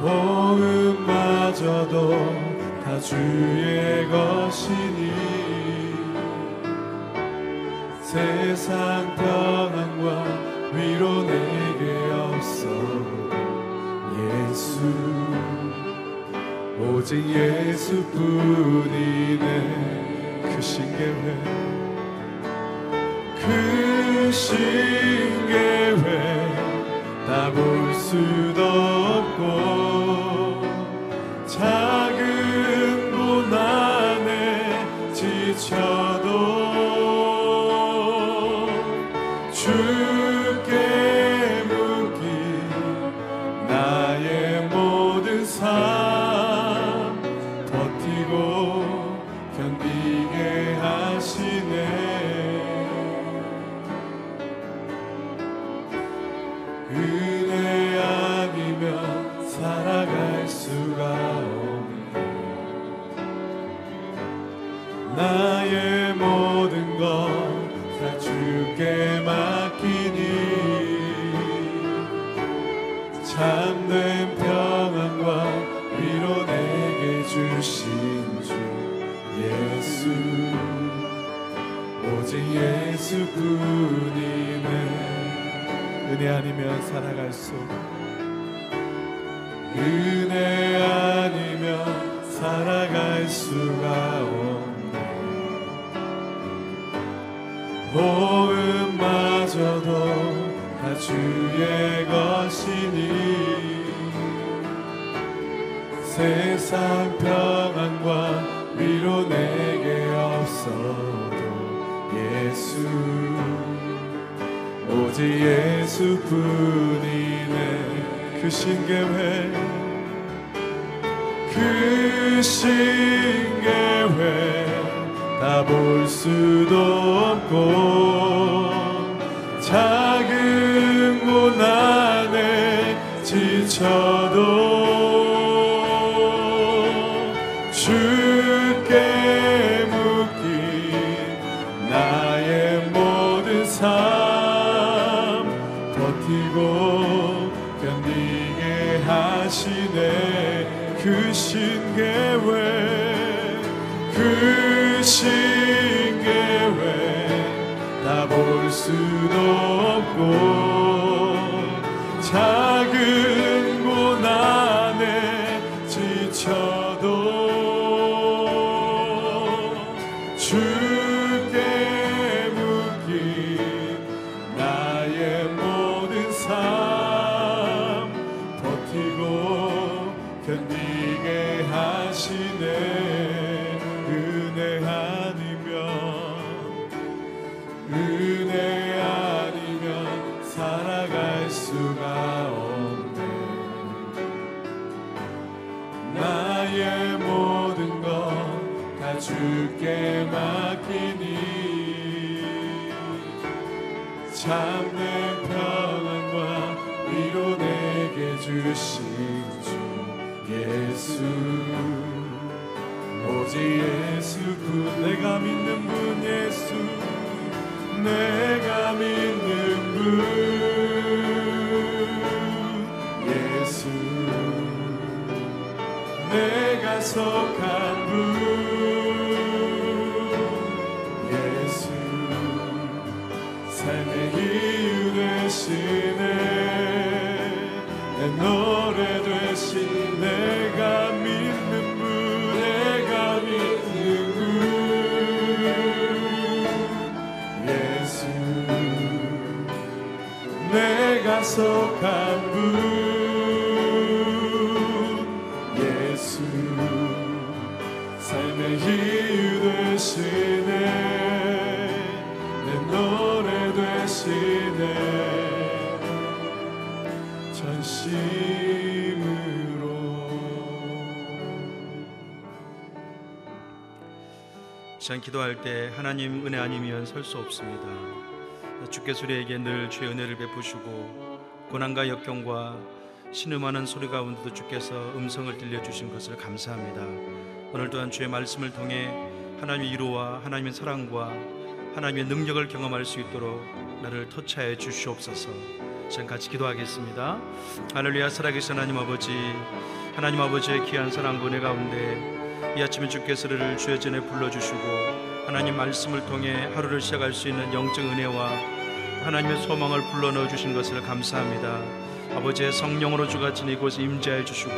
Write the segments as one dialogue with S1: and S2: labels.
S1: 호흡마저도 다 주의 것이니 세상 평안과 위로 내게 없어. 예수 오직 예수뿐이네. 그 신계회 그 신계회 다 볼 수도 없고 작은 고난에 지쳐 모든 것 다 주께 맡기니. 참된 평안과 위로 내게 주신 주 예수. 오직 예수뿐이네. 은혜 아니면 살아갈 수 은혜 아니면 살아갈 수가 주의 것이니 세상 평안과 위로 내게 없어도 예수 오직 예수뿐이네. 그 신계회 그 신계회 다 볼 수도 없고 고난에 지쳐도 주께 묶인 나의 모든 삶 버티고 견디게 하시네. 그 신계회 그 신계회 다볼 수도 없고 주께 맡기니 참된 평안과 위로 내게 주신 주 예수. 오직 예수뿐 내가 믿는 분 예수 내가 믿는 분 예수. 내가 속한 분 내가 속한 분 예수 삶의 이유 되시네. 내 이루시네. 전심으로.
S2: 시간 기도할 때 하나님 은혜 아니면 설 수 없습니다. 주께서 우리에게 늘 주의 은혜를 베푸시고 고난과 역경과 신음하는 소리 가운데도 주께서 음성을 들려주신 것을 감사합니다. 오늘 또한 주의 말씀을 통해 하나님의 위로와 하나님의 사랑과 하나님의 능력을 경험할 수 있도록 나를 터치하여 주시옵소서. 지금 같이 기도하겠습니다. 할렐루야 살아계신 하나님 아버지 하나님 아버지의 귀한 사랑 은혜 가운데 이 아침에 주께서 를 주의 전에 불러주시고 하나님 말씀을 통해 하루를 시작할 수 있는 영적 은혜와 하나님의 소망을 불러넣어 주신 것을 감사합니다. 아버지의 성령으로 주같이 이곳에 임재해 주시고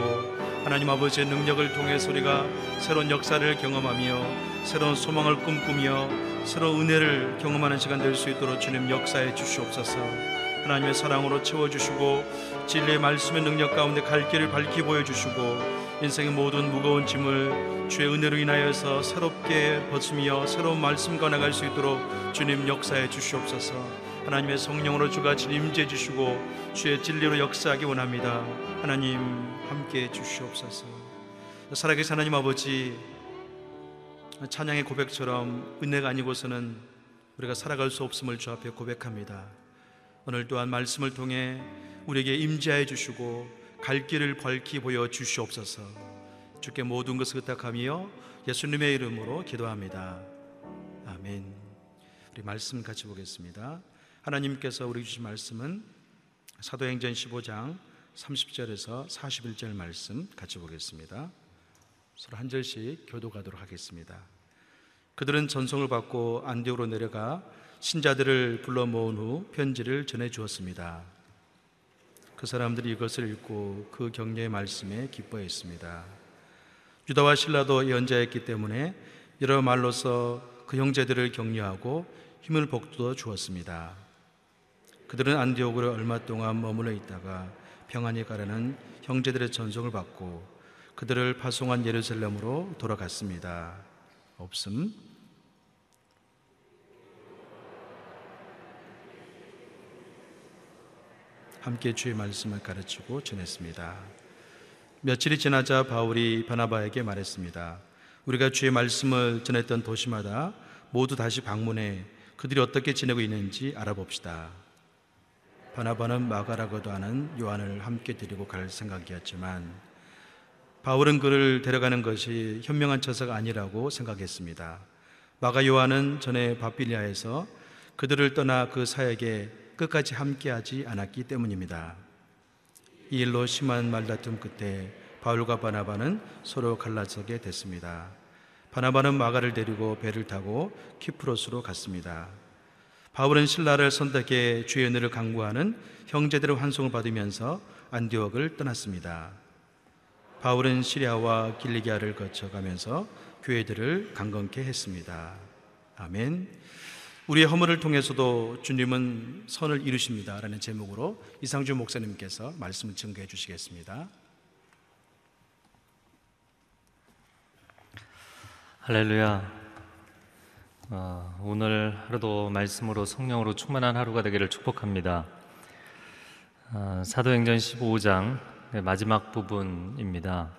S2: 하나님 아버지의 능력을 통해서 우리가 새로운 역사를 경험하며 새로운 소망을 꿈꾸며 새로운 은혜를 경험하는 시간 될 수 있도록 주님 역사해 주시옵소서. 하나님의 사랑으로 채워주시고 진리의 말씀의 능력 가운데 갈 길을 밝히 보여주시고 인생의 모든 무거운 짐을 주의 은혜로 인하여서 새롭게 벗으며 새로운 말씀과 나갈 수 있도록 주님 역사해 주시옵소서 하나님의 성령으로 주가 임재해 주시고 주의 진리로 역사하기 원합니다 하나님 함께 해 주시옵소서 살아계신 하나님 아버지 찬양의 고백처럼 은혜가 아니고서는 우리가 살아갈 수 없음을 주 앞에 고백합니다 오늘 또한 말씀을 통해 우리에게 임재해 주시고 갈 길을 밝히 보여 주시옵소서. 주께 모든 것을 부탁하며 예수님의 이름으로 기도합니다. 아멘. 우리 말씀 같이 보겠습니다. 하나님께서 우리 주신 말씀은 사도행전 15장 30절에서 41절 말씀 같이 보겠습니다. 서로 한 절씩 교도가도록 하겠습니다. 그들은 전송을 받고 안디오로 내려가 신자들을 불러 모은 후 편지를 전해 주었습니다. 그 사람들이 이것을 읽고 그 격려의 말씀에 기뻐했습니다. 유다와 신라도 연자였기 때문에 여러 말로서 그 형제들을 격려하고 힘을 복돋워 주었습니다. 그들은 안디옥으로 얼마 동안 머물러 있다가 평안히 가라는 형제들의 전송을 받고 그들을 파송한 예루살렘으로 돌아갔습니다. 없음. 함께 주의 말씀을 가르치고 전했습니다. 며칠이 지나자 바울이 바나바에게 말했습니다. 우리가 주의 말씀을 전했던 도시마다 모두 다시 방문해 그들이 어떻게 지내고 있는지 알아봅시다. 바나바는 마가라고도 하는 요한을 함께 데리고 갈 생각이었지만 바울은 그를 데려가는 것이 현명한 처사가 아니라고 생각했습니다. 마가 요한은 전에 바빌리아에서 그들을 떠나 그 사역에 끝까지 함께하지 않았기 때문입니다. 이 일로 심한 말다툼 끝에 바울과 바나바는 서로 갈라서게 됐습니다. 바나바는 마가를 데리고 배를 타고 키프로스로 갔습니다. 바울은 신라를 선택해 주의 은혜를 강구하는 형제들의 환송을 받으면서 안디옥을 떠났습니다. 바울은 시리아와 길리기아를 거쳐가면서 교회들을 강건케 했습니다. 아멘. 우리의 허물을 통해서도 주님은 선을 이루십니다. 라는 제목으로 이상주 목사님께서 말씀을 증거해 주시겠습니다.
S3: 할렐루야. 어, 오늘 하루도 말씀으로 성령으로 충만한 하루가 되기를 축복합니다. 어, 사도행전 15장 마지막 부분입니다.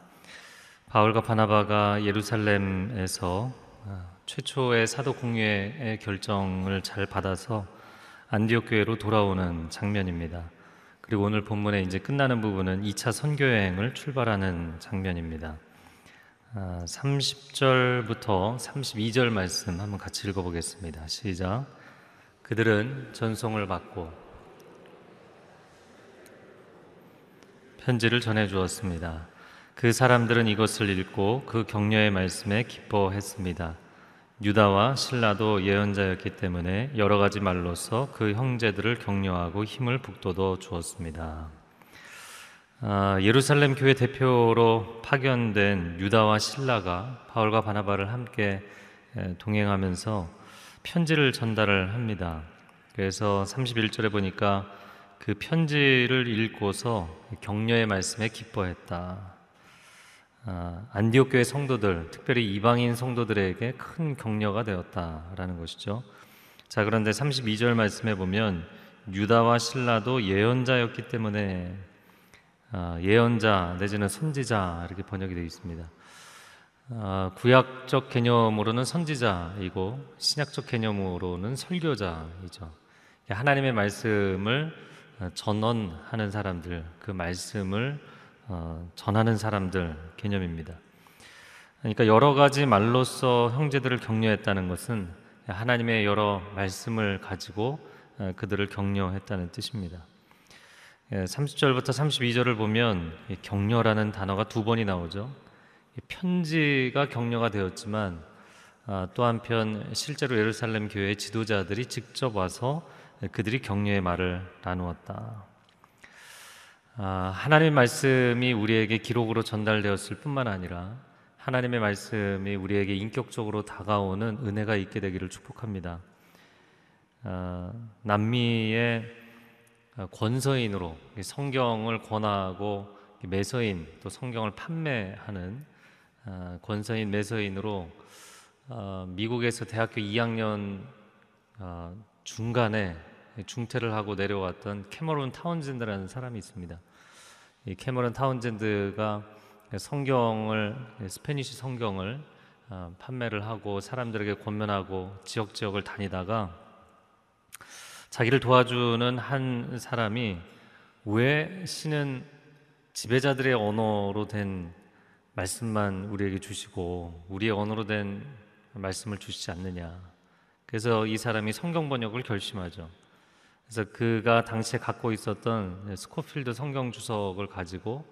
S3: 바울과 바나바가 예루살렘에서 어, 최초의 사도 공유의 결정을 잘 받아서 안디옥 교회로 돌아오는 장면입니다. 그리고 오늘 본문에 이제 끝나는 부분은 2차 선교 여행을 출발하는 장면입니다. 30절부터 아, 32절 말씀 한번 같이 읽어보겠습니다. 시작. 그들은 전송을 받고 편지를 전해 주었습니다. 그 사람들은 이것을 읽고 그 격려의 말씀에 기뻐했습니다. 유다와 신라도 예언자였기 때문에 여러 가지 말로서 그 형제들을 격려하고 힘을 북돋워 주었습니다. 아, 예루살렘 교회 대표로 파견된 유다와 신라가 바울과 바나바를 함께 동행하면서 편지를 전달을 합니다. 그래서 31절에 보니까 그 편지를 읽고서 격려의 말씀에 기뻐했다. 아, 안디옥 교회 성도들, 특별히 이방인 성도들에게 큰 격려가 되었다라는 것이죠. 자, 그런데 32절 말씀에 보면 유다와 신라도 예언자였기 때문에 아, 예언자 내지는 선지자 이렇게 번역이 되어 있습니다. 아, 구약적 개념으로는 선지자이고 신약적 개념으로는 설교자이죠. 하나님의 말씀을 어, 전언하는 사람들, 그 말씀을 어, 전하는 사람들 개념입니다. 그러니까 여러 가지 말로써 형제들을 격려했다는 것은 하나님의 여러 말씀을 가지고 어, 그들을 격려했다는 뜻입니다. 30절부터 32절을 보면 이 격려라는 단어가 두 번이 나오죠. 이 편지가 격려가 되었지만 아, 또 한편 실제로 예루살렘 교회 지도자들이 직접 와서 그들이 격려의 말을 나누었다. 아, 하나님의 말씀이 우리에게 기록으로 전달되었을 뿐만 아니라 하나님의 말씀이 우리에게 인격적으로 다가오는 은혜가 있게 되기를 축복합니다. 아, 남미의 권서인으로 성경을 권하고 매서인 또 성경을 판매하는 아, 권서인 매서인으로 어, 미국에서 대학교 2학년 어, 중간에 중퇴를 하고 내려왔던 캐머런 타운젠드라는 사람이 있습니다. 이 캐머런 타운젠드가 성경을 Spanish 성경을 어, 판매를 하고 사람들에게 권면하고 지역 지역을 다니다가 자기를 도와주는 한 사람이 왜 신은 지배자들의 언어로 된 말씀만 우리에게 주시고 우리의 언어로 된 말씀을 주시지 않느냐. 그래서 이 사람이 성경 번역을 결심하죠. 그래서 그가 당시에 갖고 있었던 스코필드 성경 주석을 가지고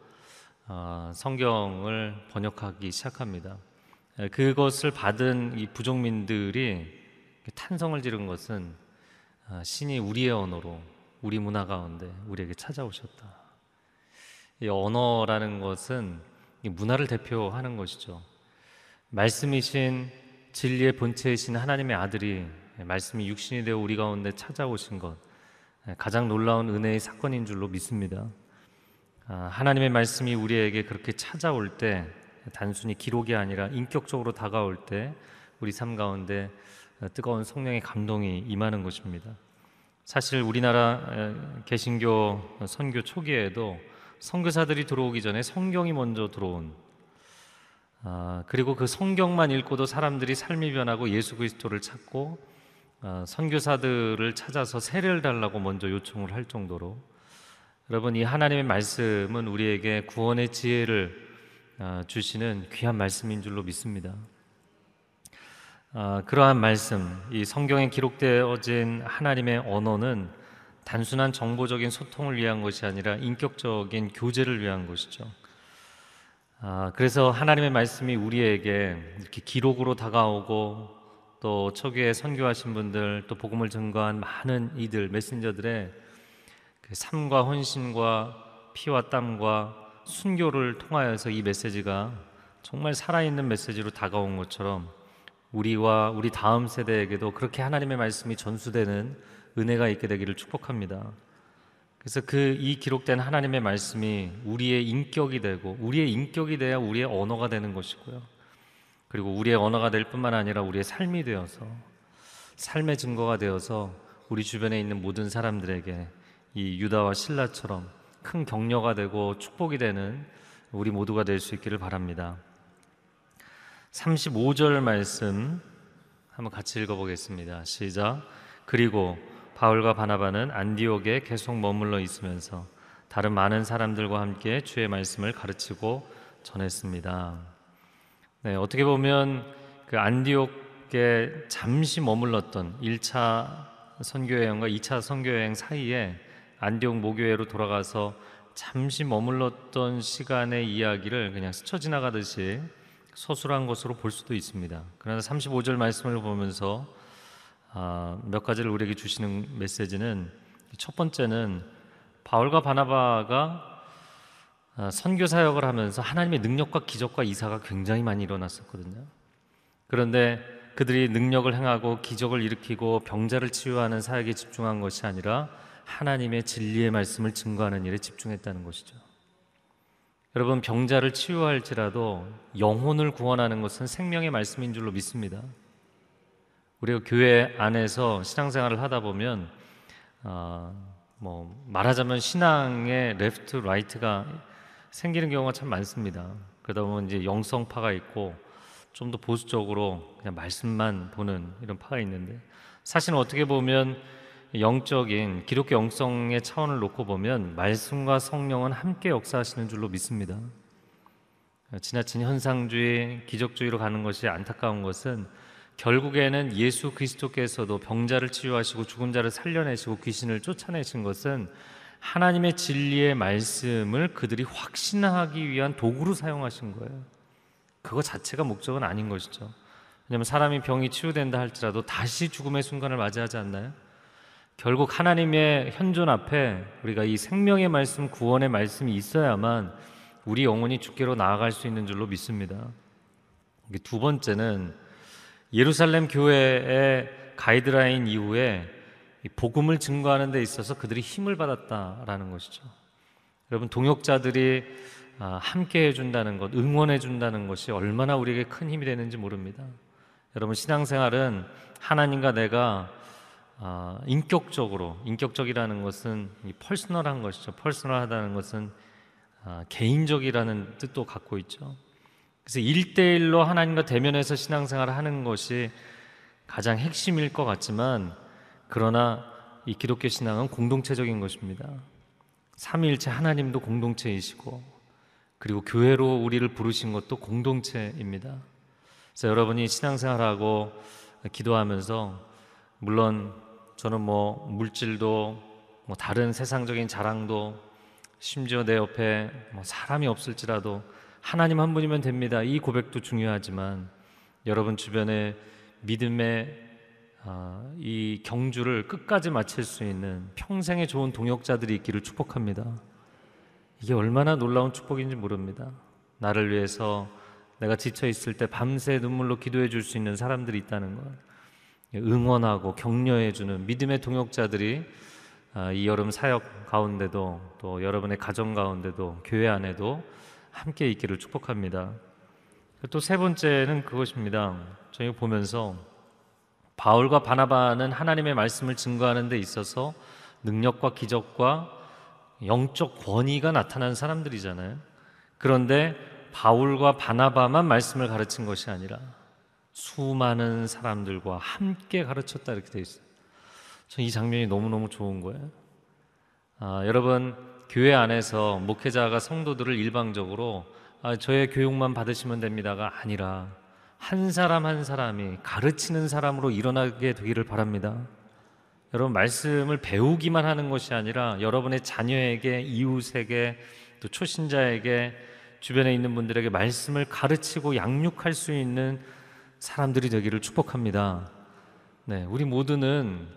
S3: 어, 성경을 번역하기 시작합니다. 그것을 받은 이 부족민들이 탄성을 지른 것은 아, 신이 우리의 언어로 우리 문화 가운데 우리에게 찾아오셨다. 이 언어라는 것은 문화를 대표하는 것이죠. 말씀이신 진리의 본체이신 하나님의 아들이 말씀이 육신이 되어 우리 가운데 찾아오신 것 가장 놀라운 은혜의 사건인 줄로 믿습니다. 아, 하나님의 말씀이 우리에게 그렇게 찾아올 때 단순히 기록이 아니라 인격적으로 다가올 때 우리 삶 가운데 뜨거운 성령의 감동이 임하는 것입니다. 사실 우리나라 개신교 선교 초기에도 선교사들이 들어오기 전에 성경이 먼저 들어온 아, 그리고 그 성경만 읽고도 사람들이 삶이 변하고 예수 그리스도를 찾고 아, 선교사들을 찾아서 세례를 달라고 먼저 요청을 할 정도로 여러분 이 하나님의 말씀은 우리에게 구원의 지혜를 아, 주시는 귀한 말씀인 줄로 믿습니다. 아, 그러한 말씀, 이 성경에 기록되어진 하나님의 언어는 단순한 정보적인 소통을 위한 것이 아니라 인격적인 교제를 위한 것이죠. 아, 그래서 하나님의 말씀이 우리에게 이렇게 기록으로 다가오고 또 초기에 선교하신 분들 또 복음을 증거한 많은 이들 메신저들의 그 삶과 헌신과 피와 땀과 순교를 통하여서 이 메시지가 정말 살아있는 메시지로 다가온 것처럼 우리와 우리 다음 세대에게도 그렇게 하나님의 말씀이 전수되는 은혜가 있게 되기를 축복합니다. 그래서 그 이 기록된 하나님의 말씀이 우리의 인격이 되고 우리의 인격이 돼야 우리의 언어가 되는 것이고요. 그리고 우리의 언어가 될 뿐만 아니라 우리의 삶이 되어서 삶의 증거가 되어서 우리 주변에 있는 모든 사람들에게 이 유다와 신라처럼 큰 격려가 되고 축복이 되는 우리 모두가 될 수 있기를 바랍니다. 35절 말씀 한번 같이 읽어보겠습니다. 시작. 그리고 바울과 바나바는 안디옥에 계속 머물러 있으면서 다른 많은 사람들과 함께 주의 말씀을 가르치고 전했습니다. 네, 어떻게 보면 그 안디옥에 잠시 머물렀던 1차 선교 여행과 2차 선교 여행 사이에 안디옥 모교회로 돌아가서 잠시 머물렀던 시간의 이야기를 그냥 스쳐 지나가듯이 서술한 것으로 볼 수도 있습니다. 그러나 35절 말씀을 보면서 아, 몇 가지를 우리에게 주시는 메시지는 첫 번째는 바울과 바나바가 아, 선교 사역을 하면서 하나님의 능력과 기적과 이사가 굉장히 많이 일어났었거든요. 그런데 그들이 능력을 행하고 기적을 일으키고 병자를 치유하는 사역에 집중한 것이 아니라 하나님의 진리의 말씀을 증거하는 일에 집중했다는 것이죠. 여러분 병자를 치유할지라도 영혼을 구원하는 것은 생명의 말씀인 줄로 믿습니다. 우리가 교회 안에서 신앙생활을 하다 보면 어, 뭐 말하자면 신앙의 left right가 생기는 경우가 참 많습니다. 그러다 보면 이제 영성파가 있고 좀 더 보수적으로 그냥 말씀만 보는 이런 파가 있는데 사실은 어떻게 보면 영적인 기독교 영성의 차원을 놓고 보면 말씀과 성령은 함께 역사하시는 줄로 믿습니다. 지나친 현상주의, 기적주의로 가는 것이 안타까운 것은 결국에는 예수 그리스도께서도 병자를 치유하시고 죽은 자를 살려내시고 귀신을 쫓아내신 것은 하나님의 진리의 말씀을 그들이 확신하기 위한 도구로 사용하신 거예요. 그거 자체가 목적은 아닌 것이죠. 왜냐하면 사람이 병이 치유된다 할지라도 다시 죽음의 순간을 맞이하지 않나요? 결국 하나님의 현존 앞에 우리가 이 생명의 말씀, 구원의 말씀이 있어야만 우리 영혼이 주께로 나아갈 수 있는 줄로 믿습니다. 두 번째는 예루살렘 교회의 가이드라인 이후에 복음을 증거하는 데 있어서 그들이 힘을 받았다라는 것이죠. 여러분 동역자들이 아, 함께 해준다는 것, 응원해준다는 것이 얼마나 우리에게 큰 힘이 되는지 모릅니다. 여러분 신앙생활은 하나님과 내가 아, 인격적으로 인격적이라는 것은 퍼스널한 것이죠. 퍼스널하다는 것은 아, 개인적이라는 뜻도 갖고 있죠. 그래서 일대일로 하나님과 대면해서 신앙생활을 하는 것이 가장 핵심일 것 같지만 그러나 이 기독교 신앙은 공동체적인 것입니다. 삼위일체 하나님도 공동체이시고 그리고 교회로 우리를 부르신 것도 공동체입니다. 그래서 여러분이 신앙생활하고 기도하면서 물론 저는 뭐 물질도 뭐 다른 세상적인 자랑도 심지어 내 옆에 뭐 사람이 없을지라도 하나님 한 분이면 됩니다. 이 고백도 중요하지만 여러분 주변에 믿음의 아, 이 경주를 끝까지 마칠 수 있는 평생의 좋은 동역자들이 있기를 축복합니다. 이게 얼마나 놀라운 축복인지 모릅니다. 나를 위해서 내가 지쳐 있을 때 밤새 눈물로 기도해 줄 수 있는 사람들이 있다는 것. 응원하고 격려해 주는 믿음의 동역자들이 아, 이 여름 사역 가운데도 또 여러분의 가정 가운데도 교회 안에도 함께 있기를 축복합니다. 또 세 번째는 그것입니다. 저희 보면서 바울과 바나바는 하나님의 말씀을 증거하는 데 있어서 능력과 기적과 영적 권위가 나타난 사람들이잖아요. 그런데 바울과 바나바만 말씀을 가르친 것이 아니라 수많은 사람들과 함께 가르쳤다 이렇게 되어 있어요. 전 이 장면이 너무너무 좋은 거예요. 아, 여러분 교회 안에서 목회자가 성도들을 일방적으로 아, 저의 교육만 받으시면 됩니다가 아니라 한 사람 한 사람이 가르치는 사람으로 일어나게 되기를 바랍니다. 여러분 말씀을 배우기만 하는 것이 아니라 여러분의 자녀에게 이웃에게 또 초신자에게 주변에 있는 분들에게 말씀을 가르치고 양육할 수 있는 사람들이 되기를 축복합니다. 네, 우리 모두는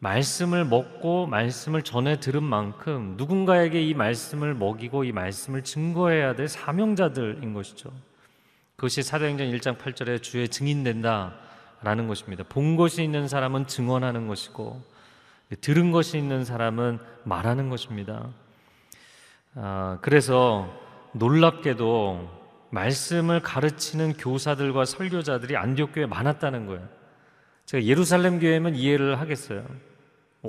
S3: 말씀을 먹고 말씀을 전해 들은 만큼 누군가에게 이 말씀을 먹이고 이 말씀을 증거해야 될 사명자들인 것이죠. 그것이 사도행전 1장 8절에 주의 증인된다라는 것입니다. 본 것이 있는 사람은 증언하는 것이고 들은 것이 있는 사람은 말하는 것입니다. 아, 그래서 놀랍게도 말씀을 가르치는 교사들과 설교자들이 안디옥 교회에 많았다는 거예요. 제가 예루살렘 교회면 이해를 하겠어요.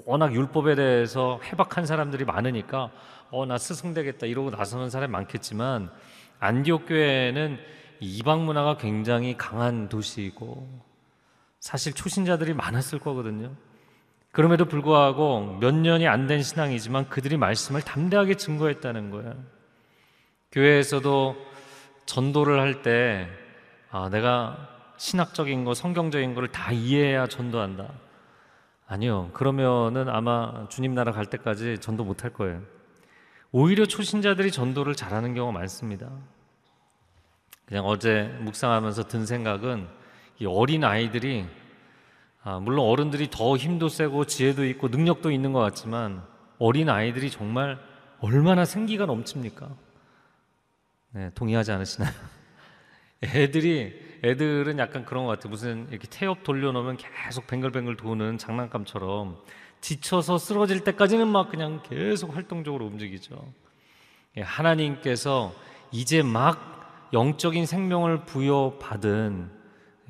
S3: 워낙 율법에 대해서 해박한 사람들이 많으니까 어 나 스승 되겠다 이러고 나서는 사람이 많겠지만 안디옥 교회는 이방 문화가 굉장히 강한 도시이고 사실 초신자들이 많았을 거거든요. 그럼에도 불구하고 몇 년이 안 된 신앙이지만 그들이 말씀을 담대하게 증거했다는 거예요. 교회에서도 전도를 할때 아, 내가 신학적인 거, 성경적인 거를 다 이해해야 전도한다. 아니요. 그러면은 아마 주님 나라 갈 때까지 전도 못 할 거예요. 오히려 초신자들이 전도를 잘하는 경우가 많습니다. 그냥 어제 묵상하면서 든 생각은 이 어린 아이들이 아, 물론 어른들이 더 힘도 세고 지혜도 있고 능력도 있는 것 같지만 어린 아이들이 정말 얼마나 생기가 넘칩니까? 네, 동의하지 않으시나요? 애들이 애들은 약간 그런 것 같아요. 무슨 이렇게 태엽 돌려놓으면 계속 뱅글뱅글 도는 장난감처럼 지쳐서 쓰러질 때까지는 막 그냥 계속 활동적으로 움직이죠. 예, 하나님께서 이제 막 영적인 생명을 부여받은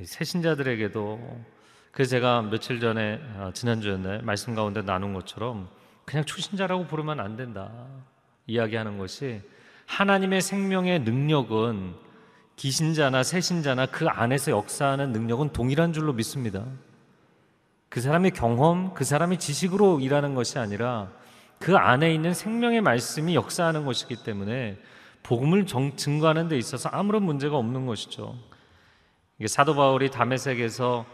S3: 새신자들에게도 그래서 제가 며칠 전에 아, 지난주였나요? 말씀 가운데 나눈 것처럼 그냥 초신자라고 부르면 안 된다. 이야기하는 것이 하나님의 생명의 능력은 기신자나 새신자나 그 안에서 역사하는 능력은 동일한 줄로 믿습니다. 그 사람의 경험, 그 사람의 지식으로 일하는 것이 아니라 그 안에 있는 생명의 말씀이 역사하는 것이기 때문에 복음을 정, 증거하는 데 있어서 아무런 문제가 없는 것이죠. 사도 바울이 담에색에서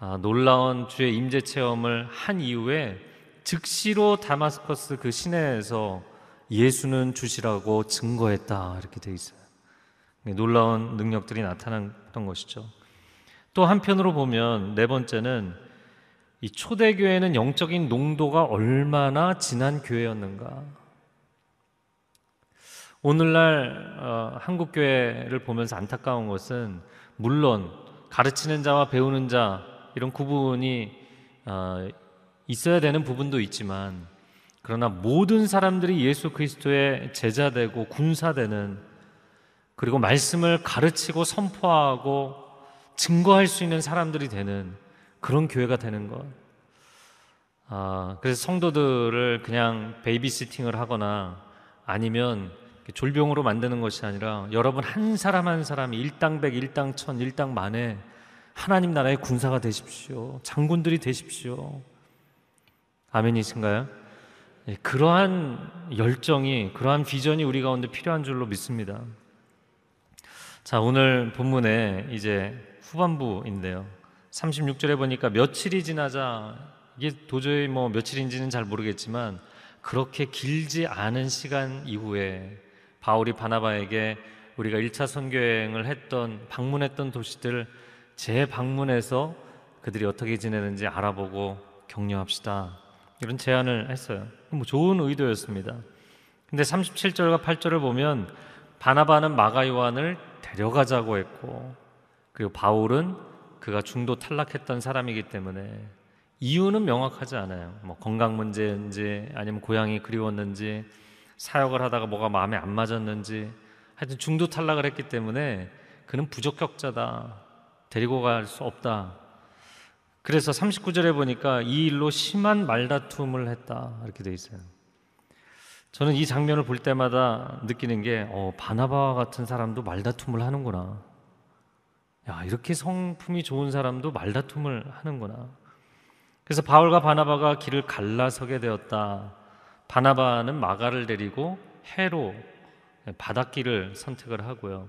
S3: 아, 놀라운 주의 임재 체험을 한 이후에 즉시로 다마스커스 그 시내에서 예수는 주시라고 증거했다 이렇게 돼 있어요. 놀라운 능력들이 나타났던 것이죠. 또 한편으로 보면 네 번째는 이 초대교회는 영적인 농도가 얼마나 진한 교회였는가. 오늘날 어, 한국 교회를 보면서 안타까운 것은 물론 가르치는 자와 배우는 자 이런 구분이 어, 있어야 되는 부분도 있지만 그러나 모든 사람들이 예수 그리스도의 제자되고 군사되는 그리고 말씀을 가르치고 선포하고 증거할 수 있는 사람들이 되는 그런 교회가 되는 것. 아, 그래서 성도들을 그냥 베이비시팅을 하거나 아니면 졸병으로 만드는 것이 아니라 여러분 한 사람 한 사람이 일당백, 일당천, 일당만에 하나님 나라의 군사가 되십시오. 장군들이 되십시오. 아멘이신가요? 예, 그러한 열정이, 그러한 비전이 우리 가운데 필요한 줄로 믿습니다. 자, 오늘 본문에 이제 후반부인데요. 36절에 보니까 며칠이 지나자 이게 도저히 뭐 며칠인지는 잘 모르겠지만 그렇게 길지 않은 시간 이후에 바울이 바나바에게 우리가 1차 선교 여행을 했던 방문했던 도시들 재방문해서 그들이 어떻게 지내는지 알아보고 격려합시다. 이런 제안을 했어요. 뭐 좋은 의도였습니다. 근데 37절과 8절을 보면 바나바는 마가 요한을 데려가자고 했고 그리고 바울은 그가 중도 탈락했던 사람이기 때문에 이유는 명확하지 않아요. 뭐 건강 문제인지 아니면 고향이 그리웠는지 사역을 하다가 뭐가 마음에 안 맞았는지 하여튼 중도 탈락을 했기 때문에 그는 부적격자다. 데리고 갈 수 없다. 그래서 39절에 보니까 이 일로 심한 말다툼을 했다. 이렇게 돼 있어요. 저는 이 장면을 볼 때마다 느끼는 게 어, 바나바와 같은 사람도 말다툼을 하는구나. 야, 이렇게 성품이 좋은 사람도 말다툼을 하는구나. 그래서 바울과 바나바가 길을 갈라서게 되었다. 바나바는 마가를 데리고 해로 바닷길을 선택을 하고요.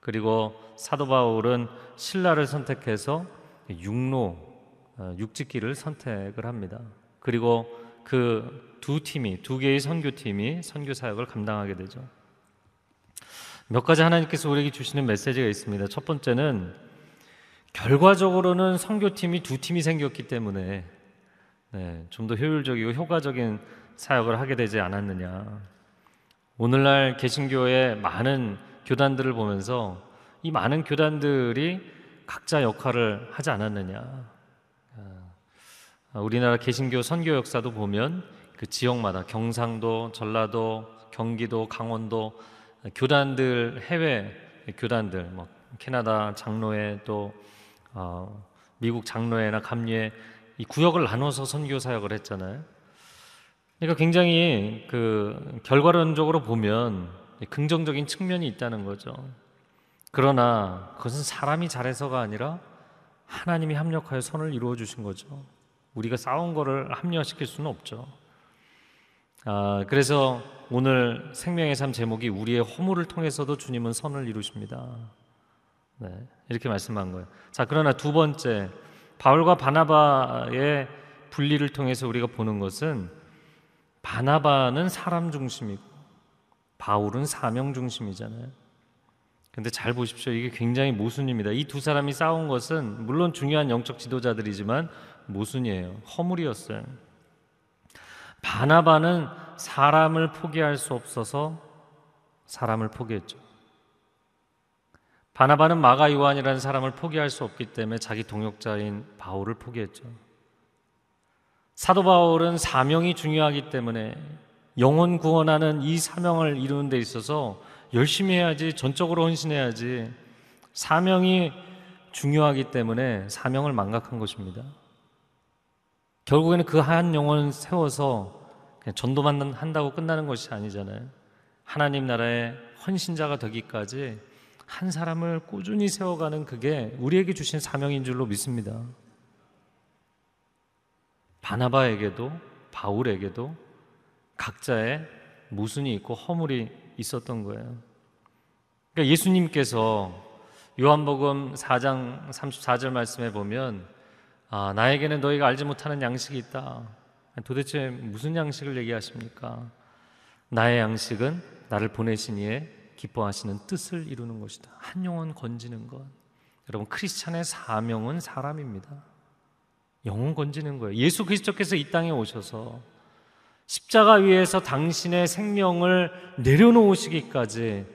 S3: 그리고 사도 바울은 신라를 선택해서 육로 어, 육지길을 선택을 합니다. 그리고 그 두 팀이 두 개의 선교팀이 선교 사역을 감당하게 되죠. 몇 가지 하나님께서 우리에게 주시는 메시지가 있습니다. 첫 번째는 결과적으로는 선교팀이 두 팀이 생겼기 때문에 네, 좀 더 효율적이고 효과적인 사역을 하게 되지 않았느냐. 오늘날 개신교의 많은 교단들을 보면서 이 많은 교단들이 각자 역할을 하지 않았느냐. 아, 우리나라 개신교 선교 역사도 보면 그 지역마다 경상도, 전라도, 경기도, 강원도 교단들 해외 교단들 뭐 캐나다 장로회 또 어, 미국 장로회나 감리회 이 구역을 나눠서 선교 사역을 했잖아요. 그러니까 굉장히 그 결과론적으로 보면 긍정적인 측면이 있다는 거죠. 그러나 그것은 사람이 잘해서가 아니라 하나님이 합력하여 선을 이루어 주신 거죠. 우리가 싸운 거를 합리화시킬 수는 없죠. 아, 그래서 오늘 생명의 삶 제목이 우리의 허물을 통해서도 주님은 선을 이루십니다. 네, 이렇게 말씀한 거예요. 자, 그러나 두 번째 바울과 바나바의 분리를 통해서 우리가 보는 것은 바나바는 사람 중심이고 바울은 사명 중심이잖아요. 근데 잘 보십시오. 이게 굉장히 모순입니다. 이 두 사람이 싸운 것은 물론 중요한 영적 지도자들이지만 모순이에요. 허물이었어요. 바나바는 사람을 포기할 수 없어서 사람을 포기했죠. 바나바는 마가 요한이라는 사람을 포기할 수 없기 때문에 자기 동역자인 바울을 포기했죠. 사도 바울은 사명이 중요하기 때문에 영혼 구원하는 이 사명을 이루는 데 있어서 열심히 해야지 전적으로 헌신해야지 사명이 중요하기 때문에 사명을 망각한 것입니다. 결국에는 그 한 영혼 세워서 전도만 한다고 끝나는 것이 아니잖아요. 하나님 나라의 헌신자가 되기까지 한 사람을 꾸준히 세워가는 그게 우리에게 주신 사명인 줄로 믿습니다. 바나바에게도 바울에게도 각자의 모순이 있고 허물이 있었던 거예요. 그러니까 예수님께서 요한복음 4장 34절 말씀에 보면 아, 나에게는 너희가 알지 못하는 양식이 있다. 도대체 무슨 양식을 얘기하십니까? 나의 양식은 나를 보내신 이의 기뻐하시는 뜻을 이루는 것이다. 한 영혼 건지는 것. 여러분 크리스찬의 사명은 사람입니다. 영혼 건지는 거예요. 예수 그리스도께서 이 땅에 오셔서 십자가 위에서 당신의 생명을 내려놓으시기까지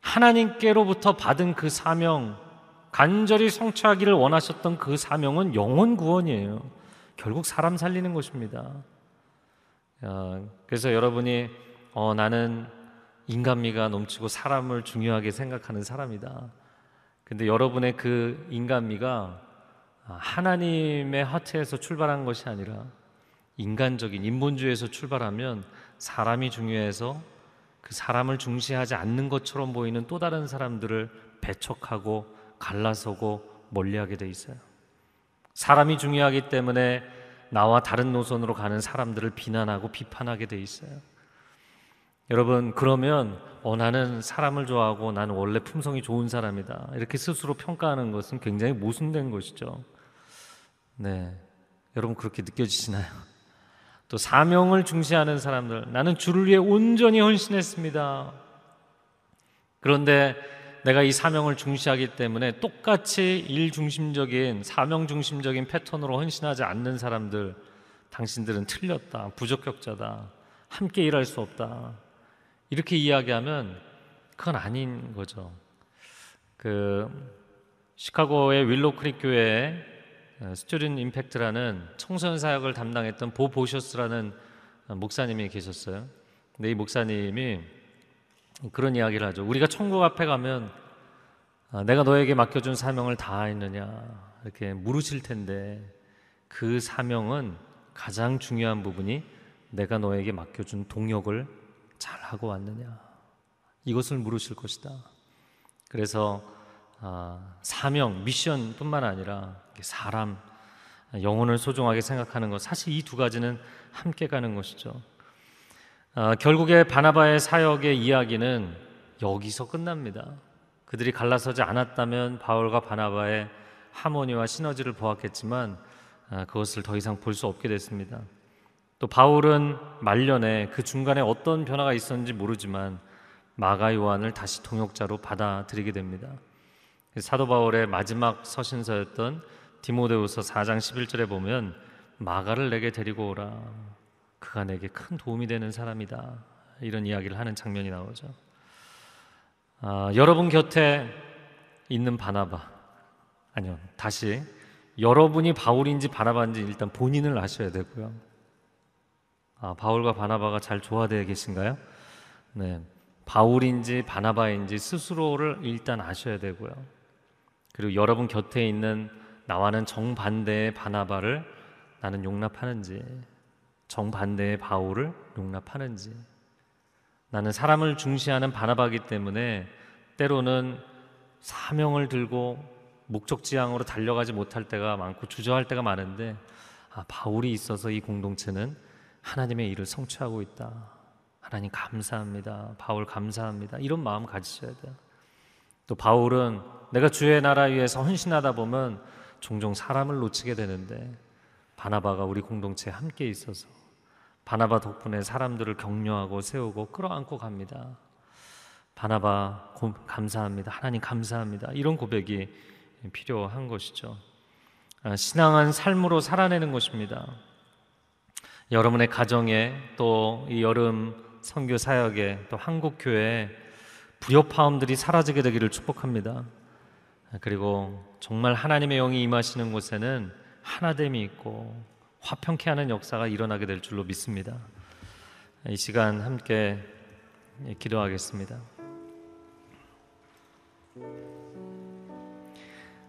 S3: 하나님께로부터 받은 그 사명, 간절히 성취하기를 원하셨던 그 사명은 영혼 구원이에요. 결국 사람 살리는 것입니다. 그래서 여러분이 어, 나는 인간미가 넘치고 사람을 중요하게 생각하는 사람이다. 근데 여러분의 그 인간미가 하나님의 하트에서 출발한 것이 아니라 인간적인 인본주의에서 출발하면 사람이 중요해서 그 사람을 중시하지 않는 것처럼 보이는 또 다른 사람들을 배척하고 갈라서고 멀리하게 돼 있어요. 사람이 중요하기 때문에 나와 다른 노선으로 가는 사람들을 비난하고 비판하게 돼 있어요. 여러분 그러면 어 나는 사람을 좋아하고 나는 원래 품성이 좋은 사람이다 이렇게 스스로 평가하는 것은 굉장히 모순된 것이죠. 네, 여러분 그렇게 느껴지시나요? 또 사명을 중시하는 사람들 나는 주를 위해 온전히 헌신했습니다. 그런데 내가 이 사명을 중시하기 때문에 똑같이 일 중심적인 사명 중심적인 패턴으로 헌신하지 않는 사람들 당신들은 틀렸다 부적격자다 함께 일할 수 없다 이렇게 이야기하면 그건 아닌 거죠. 그 시카고의 윌로 크릭 교회에 스튜든 임팩트라는 청소년 사역을 담당했던 보 보셔스라는 목사님이 계셨어요. 근데 이 목사님이 그런 이야기를 하죠. 우리가 천국 앞에 가면 아, 내가 너에게 맡겨준 사명을 다 했느냐 이렇게 물으실 텐데 그 사명은 가장 중요한 부분이 내가 너에게 맡겨준 동역을 잘 하고 왔느냐 이것을 물으실 것이다. 그래서 아, 사명, 미션뿐만 아니라 사람, 영혼을 소중하게 생각하는 것 사실 이 두 가지는 함께 가는 것이죠. 아, 결국에 바나바의 사역의 이야기는 여기서 끝납니다. 그들이 갈라서지 않았다면 바울과 바나바의 하모니와 시너지를 보았겠지만 아, 그것을 더 이상 볼 수 없게 됐습니다. 또 바울은 말년에 그 중간에 어떤 변화가 있었는지 모르지만 마가 요한을 다시 동역자로 받아들이게 됩니다. 사도 바울의 마지막 서신서였던 디모데후서 4장 11절에 보면 마가를 내게 데리고 오라. 그가 내게 큰 도움이 되는 사람이다. 이런 이야기를 하는 장면이 나오죠. 아, 여러분 곁에 있는 바나바 아니요 다시 여러분이 바울인지 바나바인지 일단 본인을 아셔야 되고요. 아, 바울과 바나바가 잘 조화되어 계신가요? 네. 바울인지 바나바인지 스스로를 일단 아셔야 되고요. 그리고 여러분 곁에 있는 나와는 정반대의 바나바를 나는 용납하는지, 정반대의 바울을 용납하는지, 나는 사람을 중시하는 바나바기 때문에 때로는 사명을 들고 목적지향으로 달려가지 못할 때가 많고 주저할 때가 많은데 아, 바울이 있어서 이 공동체는 하나님의 일을 성취하고 있다. 하나님 감사합니다. 바울 감사합니다. 이런 마음 가지셔야 돼요. 또 바울은 내가 주의 나라 위해서 헌신하다 보면 종종 사람을 놓치게 되는데 바나바가 우리 공동체에 함께 있어서 바나바 덕분에 사람들을 격려하고 세우고 끌어안고 갑니다. 바나바 고, 감사합니다. 하나님 감사합니다. 이런 고백이 필요한 것이죠. 아, 신앙은 삶으로 살아내는 것입니다. 여러분의 가정에 또 이 여름 선교 사역에 또 한국 교회 불협화음들이 사라지게 되기를 축복합니다. 그리고 정말 하나님의 영이 임하시는 곳에는 하나됨이 있고 화평케 하는 역사가 일어나게 될 줄로 믿습니다. 이 시간 함께 기도하겠습니다.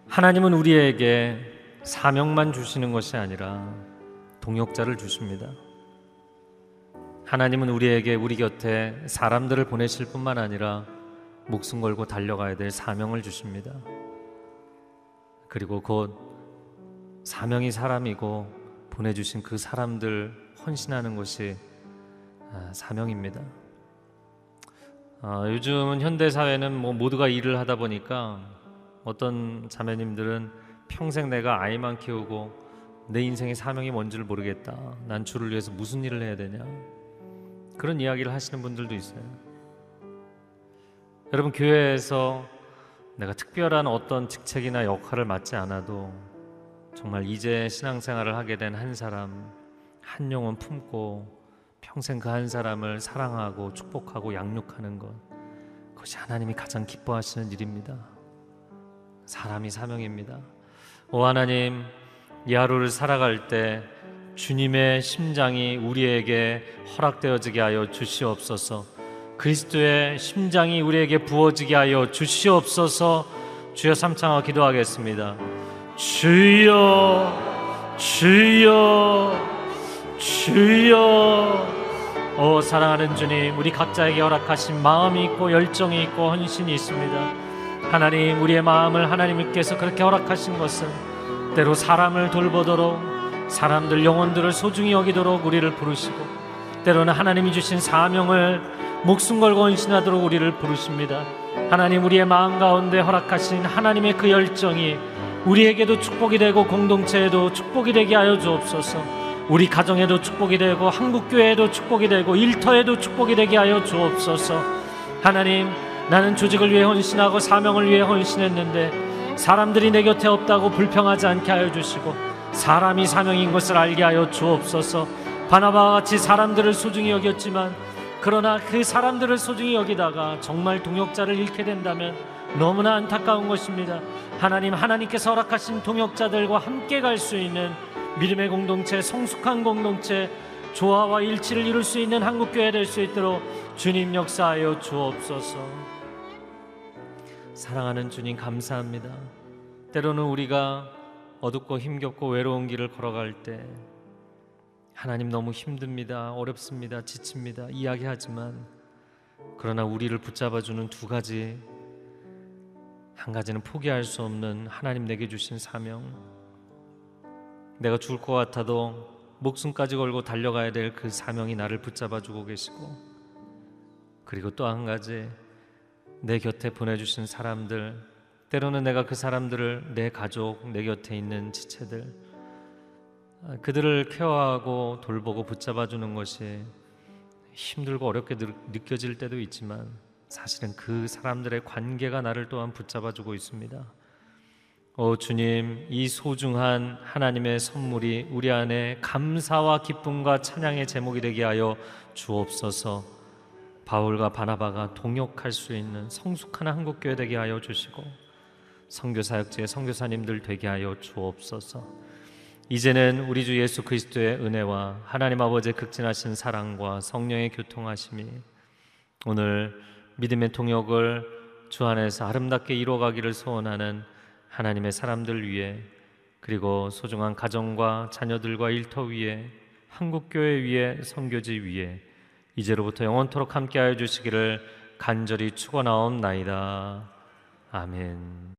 S3: 하나님은 우리에게 사명만 주시는 것이 아니라 동역자를 주십니다. 하나님은 우리에게 우리 곁에 사람들을 보내실 뿐만 아니라 목숨 걸고 달려가야 될 사명을 주십니다. 그리고 곧 사명이 사람이고 보내주신 그 사람들 헌신하는 것이 아, 사명입니다. 아, 요즘은 현대 사회는 뭐 모두가 일을 하다 보니까 어떤 자매님들은 평생 내가 아이만 키우고 내 인생의 사명이 뭔지를 모르겠다. 난 주를 위해서 무슨 일을 해야 되냐. 그런 이야기를 하시는 분들도 있어요. 여러분 교회에서 내가 특별한 어떤 직책이나 역할을 맡지 않아도 정말 이제 신앙생활을 하게 된 한 사람 한 영혼 품고 평생 그 한 사람을 사랑하고 축복하고 양육하는 것 그것이 하나님이 가장 기뻐하시는 일입니다. 사람이 사명입니다. 오 하나님 이 하루를 살아갈 때 주님의 심장이 우리에게 허락되어지게 하여 주시옵소서. 그리스도의 심장이 우리에게 부어지게 하여 주시옵소서. 주여 삼창하 기도하겠습니다. 주여, 주여, 주여. 오 사랑하는 주님, 우리 각자에게 허락하신 마음이 있고 열정이 있고 헌신이 있습니다. 하나님, 우리의 마음을 하나님께서 그렇게 허락하신 것은 때로 사람을 돌보도록 사람들 영혼들을 소중히 여기도록 우리를 부르시고 때로는 하나님이 주신 사명을 목숨 걸고 헌신하도록 우리를 부르십니다. 하나님 우리의 마음 가운데 허락하신 하나님의 그 열정이 우리에게도 축복이 되고 공동체에도 축복이 되게 하여 주옵소서. 우리 가정에도 축복이 되고 한국 교회에도 축복이 되고 일터에도 축복이 되게 하여 주옵소서. 하나님 나는 조직을 위해 헌신하고 사명을 위해 헌신했는데 사람들이 내 곁에 없다고 불평하지 않게 하여 주시고 사람이 사명인 것을 알게 하여 주옵소서. 바나바와 같이 사람들을 소중히 여겼지만 그러나 그 사람들을 소중히 여기다가 정말 동역자를 잃게 된다면 너무나 안타까운 것입니다. 하나님 하나님께서 허락하신 동역자들과 함께 갈 수 있는 믿음의 공동체, 성숙한 공동체, 조화와 일치를 이룰 수 있는 한국 교회 될 수 있도록 주님 역사하여 주옵소서. 사랑하는 주님 감사합니다. 때로는 우리가 어둡고 힘겹고 외로운 길을 걸어갈 때 하나님 너무 힘듭니다. 어렵습니다. 지칩니다. 이야기하지만 그러나 우리를 붙잡아 주는 두 가지 한 가지는 포기할 수 없는 하나님 내게 주신 사명 내가 죽을 것 같아도 목숨까지 걸고 달려가야 될 그 사명이 나를 붙잡아 주고 계시고 그리고 또 한 가지 내 곁에 보내 주신 사람들 때로는 내가 그 사람들을 내 가족 내 곁에 있는 지체들 아, 그들을 케어하고 돌보고 붙잡아 주는 것이 힘들고 어렵게 느껴질 때도 있지만 사실은 그 사람들의 관계가 나를 또한 붙잡아 주고 있습니다. 오 주님, 이 소중한 하나님의 선물이 우리 안에 감사와 기쁨과 찬양의 제목이 되게 하여 주옵소서. 바울과 바나바가 동역할 수 있는 성숙한 한국 교회 되게 하여 주시고 선교 사역지의 선교사님들 되게 하여 주옵소서. 이제는 우리 주 예수 그리스도의 은혜와 하나님 아버지의 극진하신 사랑과 성령의 교통하심이 오늘 믿음의 통역을 주 안에서 아름답게 이루어가기를 소원하는 하나님의 사람들 위해 그리고 소중한 가정과 자녀들과 일터 위에 한국교회 위에 성교지 위에 이제로부터 영원토록 함께하여 주시기를 간절히 축원하옵나이다. 아멘.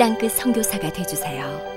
S4: 땅끝 선교사가 되주세요